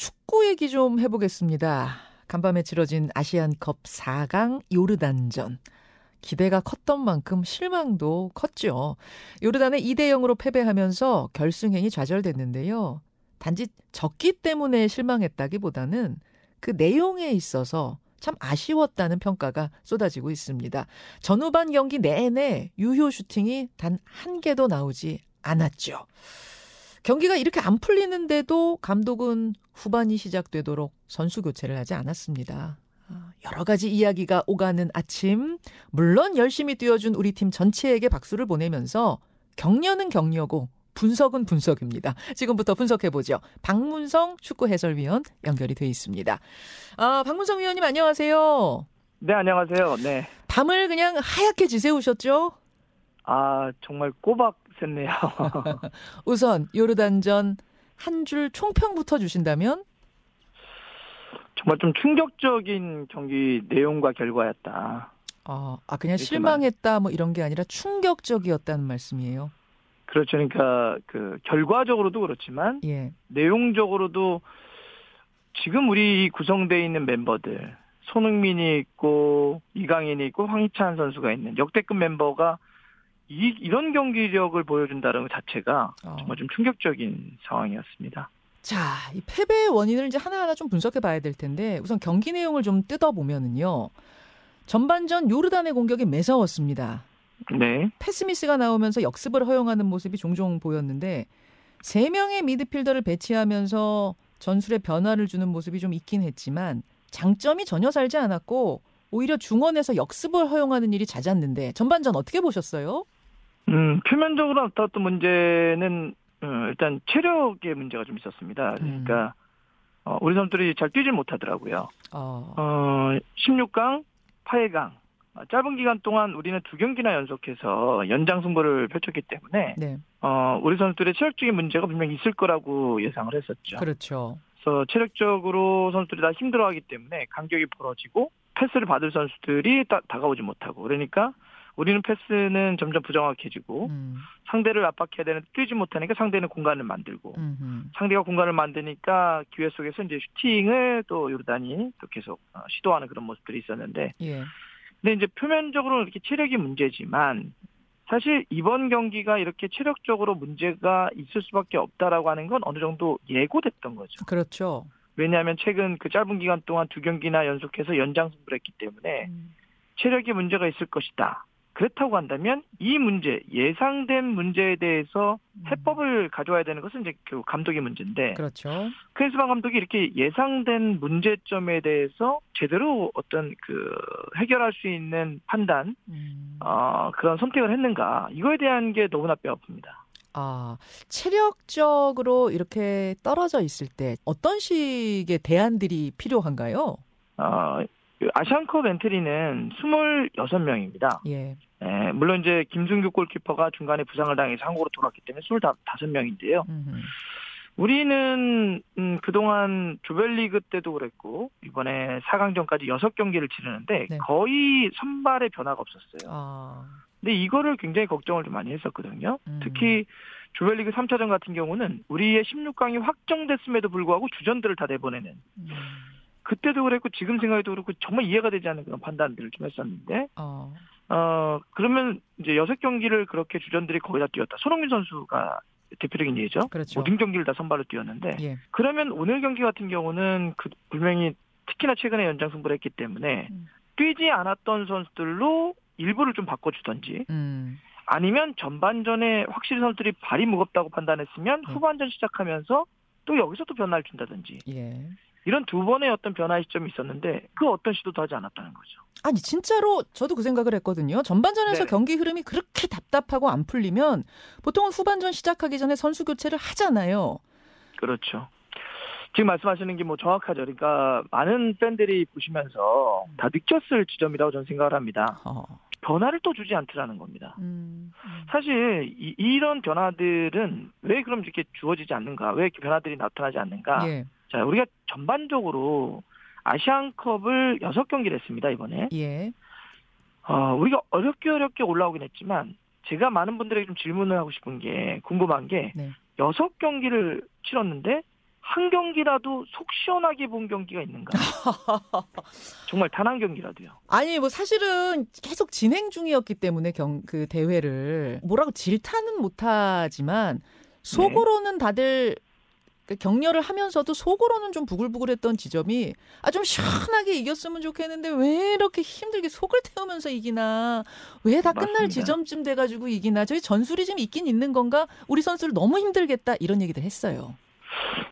축구 얘기 좀 해보겠습니다. 간밤에 치러진 아시안컵 4강 요르단전. 기대가 컸던 만큼 실망도 컸죠. 요르단에 2대 0으로 패배하면서 결승행이 좌절됐는데요. 단지 졌기 때문에 실망했다기보다는 그 내용에 있어서 참 아쉬웠다는 평가가 쏟아지고 있습니다. 전후반 경기 내내 유효 슈팅이 단 한 개도 나오지 않았죠. 경기가 이렇게 안 풀리는데도 감독은 후반이 시작되도록 선수 교체를 하지 않았습니다. 아, 여러 가지 이야기가 오가는 아침, 물론 열심히 뛰어준 우리 팀 전체에게 박수를 보내면서 격려는 격려고 분석은 분석입니다. 지금부터 분석해보죠. 박문성 축구 해설위원 연결이 돼 있습니다. 아, 박문성 위원님 안녕하세요. 네, 안녕하세요. 네. 밤을 그냥 하얗게 지새우셨죠? 아, 정말 꼬박 샜네요. 우선 요르단전 한 줄 총평부터 주신다면? 정말 좀 충격적인 경기 내용과 결과였다. 아, 아 그냥 실망했다 뭐 이런 게 아니라 충격적이었다는 말씀이에요. 그렇죠. 그러니까 그 결과적으로도 그렇지만 예. 내용적으로도 지금 우리 구성되어 있는 멤버들 손흥민이 있고 이강인이 있고 황희찬 선수가 있는 역대급 멤버가 이, 이런 경기력을 보여준다는 것 자체가 어. 정말 좀 충격적인 상황이었습니다. 자, 이 패배의 원인을 이제 하나하나 좀 분석해 봐야 될 텐데 우선 경기 내용을 좀 뜯어보면은요. 전반전 요르단의 공격이 매서웠습니다. 네. 패스미스가 나오면서 역습을 허용하는 모습이 종종 보였는데 세 명의 미드필더를 배치하면서 전술에 변화를 주는 모습이 좀 있긴 했지만 장점이 전혀 살지 않았고 오히려 중원에서 역습을 허용하는 일이 잦았는데 전반전 어떻게 보셨어요? 음, 표면적으로 나타났던 문제는 음, 일단 체력의 문제가 좀 있었습니다. 그러니까 음. 어, 우리 선수들이 잘 뛰질 못하더라고요. 어, 어 16강, 8강 어, 짧은 기간 동안 우리는 두 경기나 연속해서 연장 승부를 펼쳤기 때문에 네. 어, 우리 선수들의 체력적인 문제가 분명히 있을 거라고 예상을 했었죠. 그렇죠. 그래서 체력적으로 선수들이 다 힘들어하기 때문에 간격이 벌어지고 패스를 받을 선수들이 다, 다가오지 못하고 그러니까 우리는 패스는 점점 부정확해지고 음. 상대를 압박해야 되는 뛰지 못하니까 상대는 공간을 만들고 음흠. 상대가 공간을 만드니까 기회 속에서 이제 슈팅을 또 요르단이 또 계속 어, 시도하는 그런 모습들이 있었는데 예. 근데 이제 표면적으로 이렇게 체력이 문제지만 사실 이번 경기가 이렇게 체력적으로 문제가 있을 수밖에 없다라고 하는 건 어느 정도 예고됐던 거죠. 그렇죠. 왜냐하면 최근 그 짧은 기간 동안 두 경기나 연속해서 연장 승부를 했기 때문에 음. 체력이 문제가 있을 것이다. 그렇다고 한다면 이 문제 예상된 문제에 대해서 음. 해법을 가져와야 되는 것은 이제 그 감독의 문제인데 그렇죠. 크리스방 감독이 이렇게 예상된 문제점에 대해서 제대로 어떤 그 해결할 수 있는 판단 음. 어, 그런 선택을 했는가 이거에 대한 게 너무나 뼈아픕니다. 아, 체력적으로 이렇게 떨어져 있을 때 어떤 식의 대안들이 필요한가요? 어, 아시안컵 엔트리는 26명입니다. 예. 예, 물론 이제 김승규 골키퍼가 중간에 부상을 당해서 한국으로 돌아왔기 때문에 25명인데요. 우리는 음, 그동안 조별리그 때도 그랬고 이번에 4강전까지 6경기를 치르는데 네. 거의 선발의 변화가 없었어요. 아. 근데 이거를 굉장히 걱정을 좀 많이 했었거든요. 음. 특히 조별리그 3차전 같은 경우는 우리의 16강이 확정됐음에도 불구하고 주전들을 다 내보내는 음. 그때도 그랬고 지금 생각해도 그렇고 정말 이해가 되지 않는 그런 판단들을 좀 했었는데 어. 어 그러면 이제 여섯 경기를 그렇게 주전들이 거의 다 뛰었다. 손흥민 선수가 대표적인 예죠. 그렇죠. 모든 경기를 다 선발로 뛰었는데 예. 그러면 오늘 경기 같은 경우는 그 분명히 특히나 최근에 연장 승부를 했기 때문에 음. 뛰지 않았던 선수들로 일부를 좀 바꿔주던지 음. 아니면 전반전에 확실히 선수들이 발이 무겁다고 판단했으면 음. 후반전 시작하면서 또 여기서 또 변화를 준다든지 예. 이런 두 번의 어떤 변화 시점이 있었는데 그 어떤 시도도 하지 않았다는 거죠. 아니 진짜로 저도 그 생각을 했거든요. 전반전에서 네. 경기 흐름이 그렇게 답답하고 안 풀리면 보통은 후반전 시작하기 전에 선수 교체를 하잖아요. 그렇죠. 지금 말씀하시는 게 뭐 정확하죠. 그러니까 많은 팬들이 보시면서 다 느꼈을 지점이라고 저는 생각을 합니다. 어. 변화를 또 주지 않더라는 겁니다. 음, 음. 사실 이, 런 변화들은 왜 그럼 이렇게 주어지지 않는가? 왜 이렇게 변화들이 나타나지 않는가? 예. 자, 우리가 전반적으로 아시안컵을 6경기를 했습니다, 이번에. 예. 어, 우리가 어렵게 어렵게 올라오긴 했지만 제가 많은 분들에게 좀 질문을 하고 싶은 게 궁금한 게 네. 6경기를 치렀는데 한 경기라도 속 시원하게 본 경기가 있는가? 정말 단 한 경기라도요. 아니 뭐 사실은 계속 진행 중이었기 때문에 경 그 대회를 뭐라고 질타는 못하지만 속으로는 다들 그 격려를 하면서도 속으로는 좀 부글부글했던 지점이 아 좀 시원하게 이겼으면 좋겠는데 왜 이렇게 힘들게 속을 태우면서 이기나 왜 다 끝날 지점쯤 돼가지고 이기나 저희 전술이 좀 있긴 있는 건가 우리 선수를 너무 힘들겠다 이런 얘기들 했어요.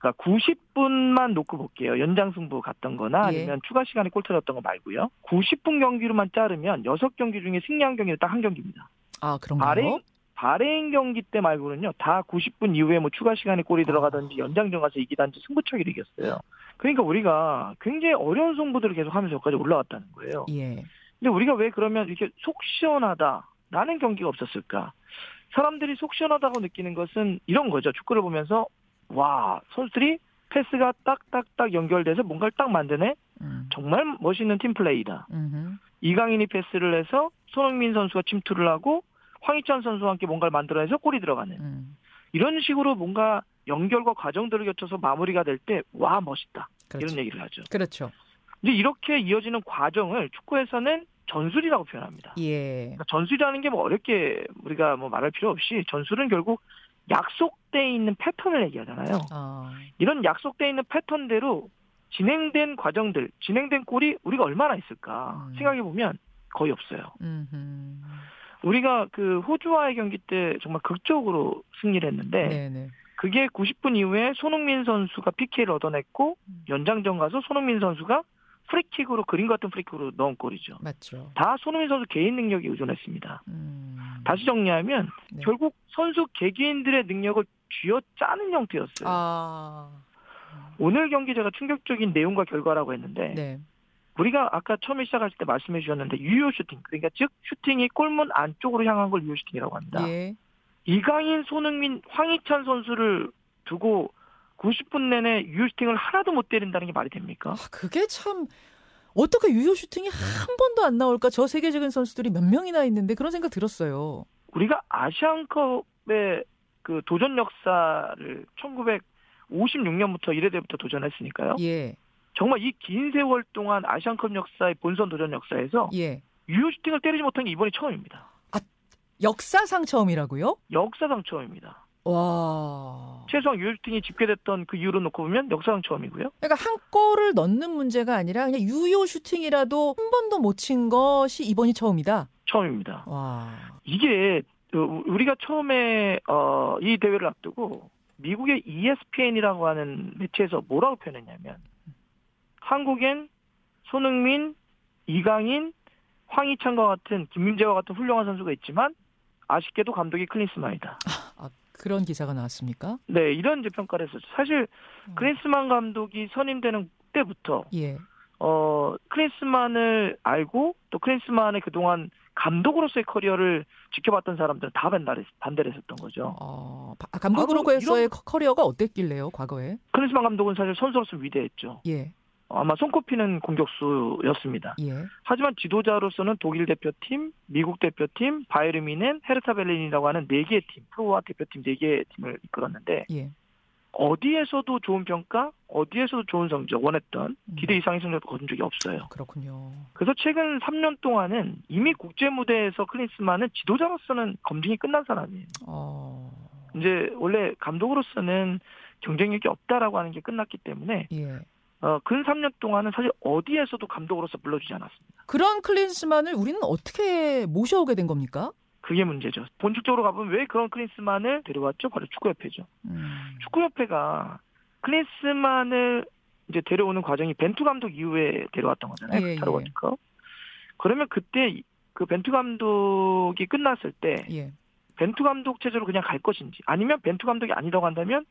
그러니까 90분만 놓고 볼게요. 연장 승부 갔던 거나 예. 아니면 예. 추가 시간에 골 터졌던 거 말고요. 90분 경기로만 자르면 6경기 중에 승리한 경기는 딱 한 경기입니다. 아, 그런가요? 바레인, 바레인 경기 때 말고는요. 다 90분 이후에 뭐 추가 시간에 골이 들어가든지 연장전 가서 이기든지 승부차기를 이겼어요. 그러니까 우리가 굉장히 어려운 승부들을 계속 하면서 여기까지 올라왔다는 거예요. 예. 근데 우리가 왜 그러면 이렇게 속 시원하다라는 경기가 없었을까? 사람들이 속 시원하다고 느끼는 것은 이런 거죠. 축구를 보면서 와 선수들이 패스가 딱딱딱 연결돼서 뭔가를 딱 만드네. 음. 정말 멋있는 팀 플레이다. 음흠. 이강인이 패스를 해서 손흥민 선수가 침투를 하고 황희찬 선수와 함께 뭔가를 만들어내서 골이 들어가는 음. 이런 식으로 뭔가 연결과 과정들을 거쳐서 마무리가 될 때 와 멋있다 그렇죠. 이런 얘기를 하죠. 그렇죠. 이제 이렇게 이어지는 과정을 축구에서는 전술이라고 표현합니다. 예. 그러니까 전술이라는 게 뭐 어렵게 우리가 뭐 말할 필요 없이 전술은 결국 약속돼 있는 패턴을 얘기하잖아요. 어. 이런 약속돼 있는 패턴대로 진행된 과정들, 진행된 골이 우리가 얼마나 있을까 음. 생각해 보면 거의 없어요. 음흠. 우리가 그 호주와의 경기 때 정말 극적으로 승리를 했는데 네네. 그게 90분 이후에 손흥민 선수가 PK를 얻어냈고 음. 연장전 가서 손흥민 선수가 프리킥으로 그림 같은 프리킥으로 넣은 골이죠. 맞죠. 다 손흥민 선수 개인 능력에 의존했습니다. 음. 다시 정리하면 네. 결국 선수 개개인들의 능력을 쥐어짜는 형태였어요. 아. 오늘 경기 제가 충격적인 내용과 결과라고 했는데 네. 우리가 아까 처음에 시작하실 때 말씀해 주셨는데 유효 슈팅 그러니까 즉 슈팅이 골문 안쪽으로 향한 걸 유효 슈팅이라고 합니다. 예. 이강인, 손흥민, 황희찬 선수를 두고 90분 내내 유효 슈팅을 하나도 못 때린다는 게 말이 됩니까? 아, 그게 참 어떻게 유효 슈팅이 한 번도 안 나올까? 저 세계적인 선수들이 몇 명이나 있는데 그런 생각 들었어요. 우리가 아시안컵의 그 도전 역사를 1956년부터 1회 대부터 도전했으니까요. 예. 정말 이 긴 세월 동안 아시안컵 역사의 본선 도전 역사에서 예. 유효 슈팅을 때리지 못한 게 이번이 처음입니다. 아, 역사상 처음이라고요? 역사상 처음입니다. 와. 최소한 유효 슈팅이 집계됐던 그 이후로 놓고 보면 역사상 처음이고요. 그러니까 한 골을 넣는 문제가 아니라 그냥 유효 슈팅이라도 한 번도 못 친 것이 이번이 처음이다. 처음입니다. 와. 이게 그 우리가 처음에 어, 이 대회를 앞두고 미국의 ESPN이라고 하는 매체에서 뭐라고 표현했냐면 한국엔 손흥민, 이강인, 황희찬과 같은 김민재와 같은 훌륭한 선수가 있지만 아쉽게도 감독이 클린스만이다. 아, 그런 기사가 나왔습니까? 네, 이런 이제 평가를 했었죠. 사실 음. 클린스만 감독이 선임되는 때부터 예. 어 클린스만을 알고 또 클린스만의 그동안 감독으로서의 커리어를 지켜봤던 사람들은 다 반대를, 반대를 했었던 거죠. 어, 감독으로서의 커리어가 어땠길래요, 과거에? 클린스만 감독은 사실 선수로서 위대했죠. 예. 아마 손꼽히는 공격수였습니다. 예. 하지만 지도자로서는 독일 대표팀, 미국 대표팀, 바이에른 뮌헨, 헤르타 베를린이라고 하는 네 개의 팀, 프로와 대표팀 네 개의 팀을 이끌었는데 예. 어디에서도 좋은 평가, 어디에서도 좋은 성적 원했던 음. 기대 이상의 성적을 거둔 적이 없어요. 그렇군요. 그래서 최근 3년 동안은 이미 국제 무대에서 클린스만은 지도자로서는 검증이 끝난 사람이에요. 어... 이제 원래 감독으로서는 경쟁력이 없다라고 하는 게 끝났기 때문에 예. 어, 근 3년 동안은 사실 어디에서도 감독으로서 불러주지 않았습니다. 그런 클린스만을 우리는 어떻게 모셔오게 된 겁니까? 그게 문제죠. 본질적으로 가보면 왜 그런 클린스만을 데려왔죠? 바로 축구협회죠. 음. 축구협회가 클린스만을 이제 데려오는 과정이 벤투 감독 이후에 데려왔던 거잖아요. 예, 카타르 월드컵. 예. 그러면 그때 그 벤투 감독이 끝났을 때 예. 벤투 감독 체제로 그냥 갈 것인지 아니면 벤투 감독이 아니라고 한다면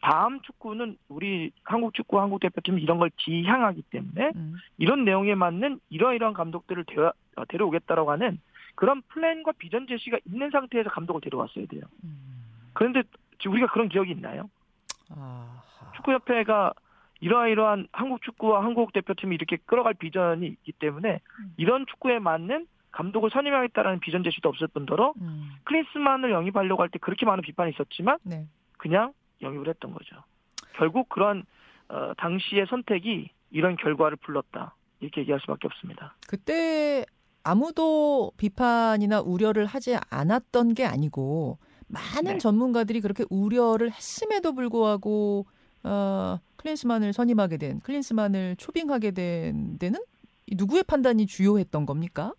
다음 축구는 우리 한국 축구 한국 대표팀이 이런 걸 지향하기 때문에 음. 이런 내용에 맞는 이러이러한 감독들을 데려, 어, 데려오겠다라고 하는 그런 플랜과 비전 제시가 있는 상태에서 감독을 데려왔어야 돼요. 음. 그런데 지금 우리가 그런 기억이 있나요? 아하. 축구협회가 이러이러한 한국 축구와 한국 대표팀이 이렇게 끌어갈 비전이 있기 때문에 음. 이런 축구에 맞는 감독을 선임하겠다라는 비전 제시도 없을 뿐더러 음. 클린스만을 영입하려고 할 때 그렇게 많은 비판이 있었지만 네. 그냥 영입을 했던 거죠. 결국 그런 어, 당시의 선택이 이런 결과를 불렀다. 이렇게 얘기할 수밖에 없습니다. 그때 아무도 비판이나 우려를 하지 않았던 게 아니고 많은 네. 전문가들이 그렇게 우려를 했음에도 불구하고 어, 클린스만을 선임하게 된 클린스만을 초빙하게 된 데는 누구의 판단이 주요했던 겁니까?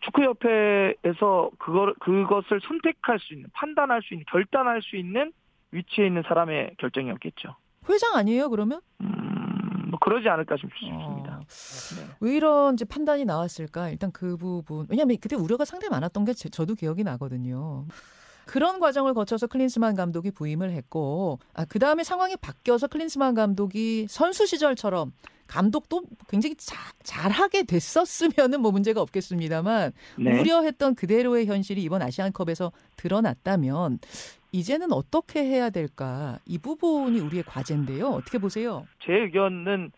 축구협회에서 그걸 그것을 선택할 수 있는 판단할 수 있는 결단할 수 있는 위치에 있는 사람의 결정이었겠죠. 회장 아니에요 그러면? 음, 뭐 그러지 않을까 싶습니다. 어, 네. 왜 이런 이제 판단이 나왔을까? 일단 그 부분 왜냐하면 그때 우려가 상당히 많았던 게 저도 기억이 나거든요. 그런 과정을 거쳐서 클린스만 감독이 부임을 했고 아, 그 다음에 상황이 바뀌어서 클린스만 감독이 선수 시절처럼 감독도 굉장히 자, 잘하게 됐었으면은 뭐 문제가 없겠습니다만 네. 우려했던 그대로의 현실이 이번 아시안컵에서 드러났다면 이제는 어떻게 해야 될까 이 부분이 우리의 과제인데요. 어떻게 보세요? 제 의견은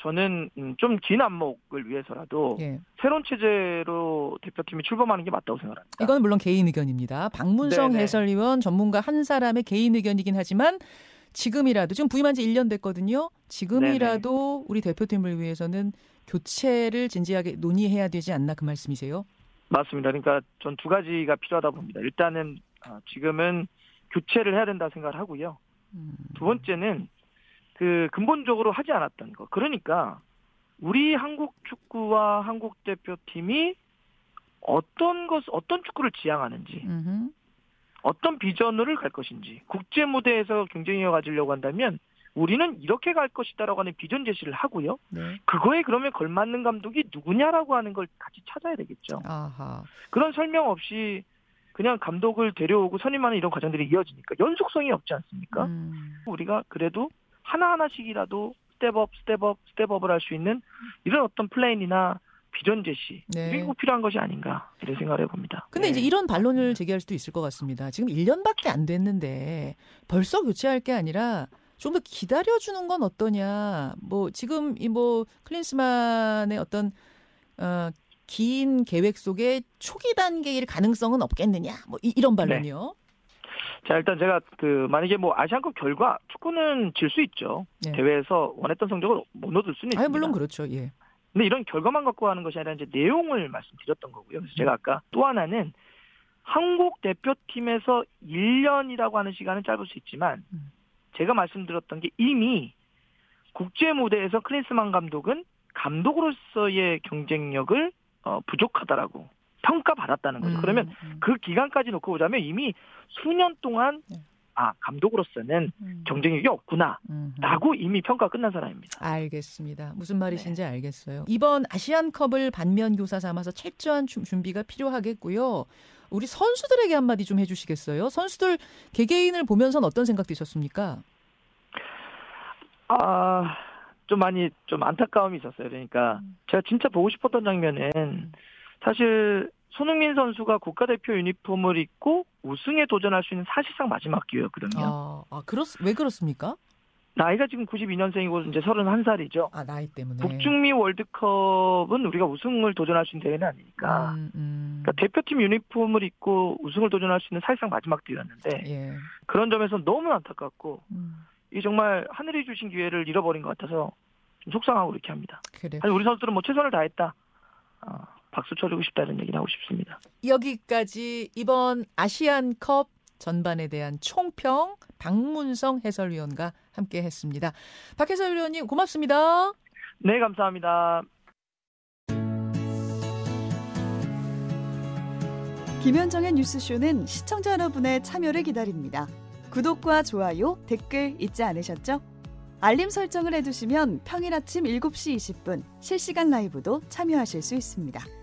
저는 음, 좀긴 안목을 위해서라도 예. 새로운 체제로 대표팀이 출범하는 게 맞다고 생각합니다. 이건 물론 개인 의견입니다. 박문성 네네. 해설위원 전문가 한 사람의 개인 의견이긴 하지만 지금이라도 지금 부임한 지 1년 됐거든요. 지금이라도 네네. 우리 대표팀을 위해서는 교체를 진지하게 논의해야 되지 않나 그 말씀이세요? 맞습니다. 그러니까 전 두 가지가 필요하다 봅니다. 일단은 아, 지금은 교체를 해야 된다 생각을 하고요. 음. 두 번째는 그 근본적으로 하지 않았던 거. 그러니까 우리 한국 축구와 한국 대표팀이 어떤 것 어떤 축구를 지향하는지 음흠. 어떤 비전으로 갈 것인지 국제 무대에서 경쟁력을 가지려고 한다면 우리는 이렇게 갈 것이다라고 하는 비전 제시를 하고요. 네. 그거에 그러면 걸맞는 감독이 누구냐라고 하는 걸 같이 찾아야 되겠죠. 아하. 그런 설명 없이 그냥 감독을 데려오고 선임하는 이런 과정들이 이어지니까 연속성이 없지 않습니까? 음. 우리가 그래도 하나하나씩이라도 스텝업, 스텝업, 스텝업을 할 수 있는 이런 어떤 플랜이나 비전 제시 네. 이게 꼭 필요한 것이 아닌가 이런 생각을 해봅니다. 근데 네. 이제 이런 반론을 제기할 수도 있을 것 같습니다. 지금 1년밖에 안 됐는데 벌써 교체할 게 아니라 좀 더 기다려주는 건 어떠냐. 뭐 지금 이 뭐 클린스만의 어떤 어, 긴 계획 속에 초기 단계일 가능성은 없겠느냐. 뭐 이, 런 반론이요. 네. 자 일단 제가 그 만약에 뭐 아시안컵 결과 축구는 질 수 있죠. 네. 대회에서 원했던 성적을 못 얻을 수는 있습니다. 아 물론 그렇죠. 예. 근데 이런 결과만 갖고 하는 것이 아니라 이제 내용을 말씀드렸던 거고요. 그래서 제가 아까 또 하나는 한국 대표팀에서 1년이라고 하는 시간은 짧을 수 있지만 음. 제가 말씀드렸던 게 이미 국제 무대에서 클린스만 감독은 감독으로서의 경쟁력을 어, 부족하다라고 평가받았다는 거죠. 음, 그러면 음. 그 기간까지 놓고 보자면 이미 수년 동안 네. 아 감독으로서는 음. 경쟁력이 없구나라고 이미 평가 끝난 사람입니다. 알겠습니다. 무슨 말이신지 네. 알겠어요. 이번 아시안컵을 반면 교사 삼아서 철저한 준비가 필요하겠고요. 우리 선수들에게 한마디 좀 해주시겠어요? 선수들 개개인을 보면서 어떤 생각 드셨습니까? 아, 좀 많이 좀 안타까움이 있었어요. 그러니까 음. 제가 진짜 보고 싶었던 장면은 음. 사실 손흥민 선수가 국가대표 유니폼을 입고 우승에 도전할 수 있는 사실상 마지막 기회였거든요. 아, 아 그렇, 왜 그렇습니까? 나이가 지금 92년생이고 이제 31살이죠. 아, 나이 때문에. 북중미 월드컵은 우리가 우승을 도전할 수 있는 대회는 아니니까. 음, 음. 그러니까 대표팀 유니폼을 입고 우승을 도전할 수 있는 사실상 마지막 기회였는데 예. 그런 점에서 너무 안타깝고 음. 이 정말 하늘이 주신 기회를 잃어버린 것 같아서 좀 속상하고 이렇게 합니다. 그래. 아니 우리 선수들은 뭐 최선을 다했다. 어, 박수 쳐주고 싶다는 얘기를 하고 싶습니다. 여기까지 이번 아시안컵 전반에 대한 총평 박문성 해설위원과 함께 했습니다. 박 해설위원님 고맙습니다. 네, 감사합니다. 김현정의 뉴스쇼는 시청자 여러분의 참여를 기다립니다. 구독과 좋아요, 댓글 잊지 않으셨죠? 알림 설정을 해두시면 평일 아침 7시 20분 실시간 라이브도 참여하실 수 있습니다.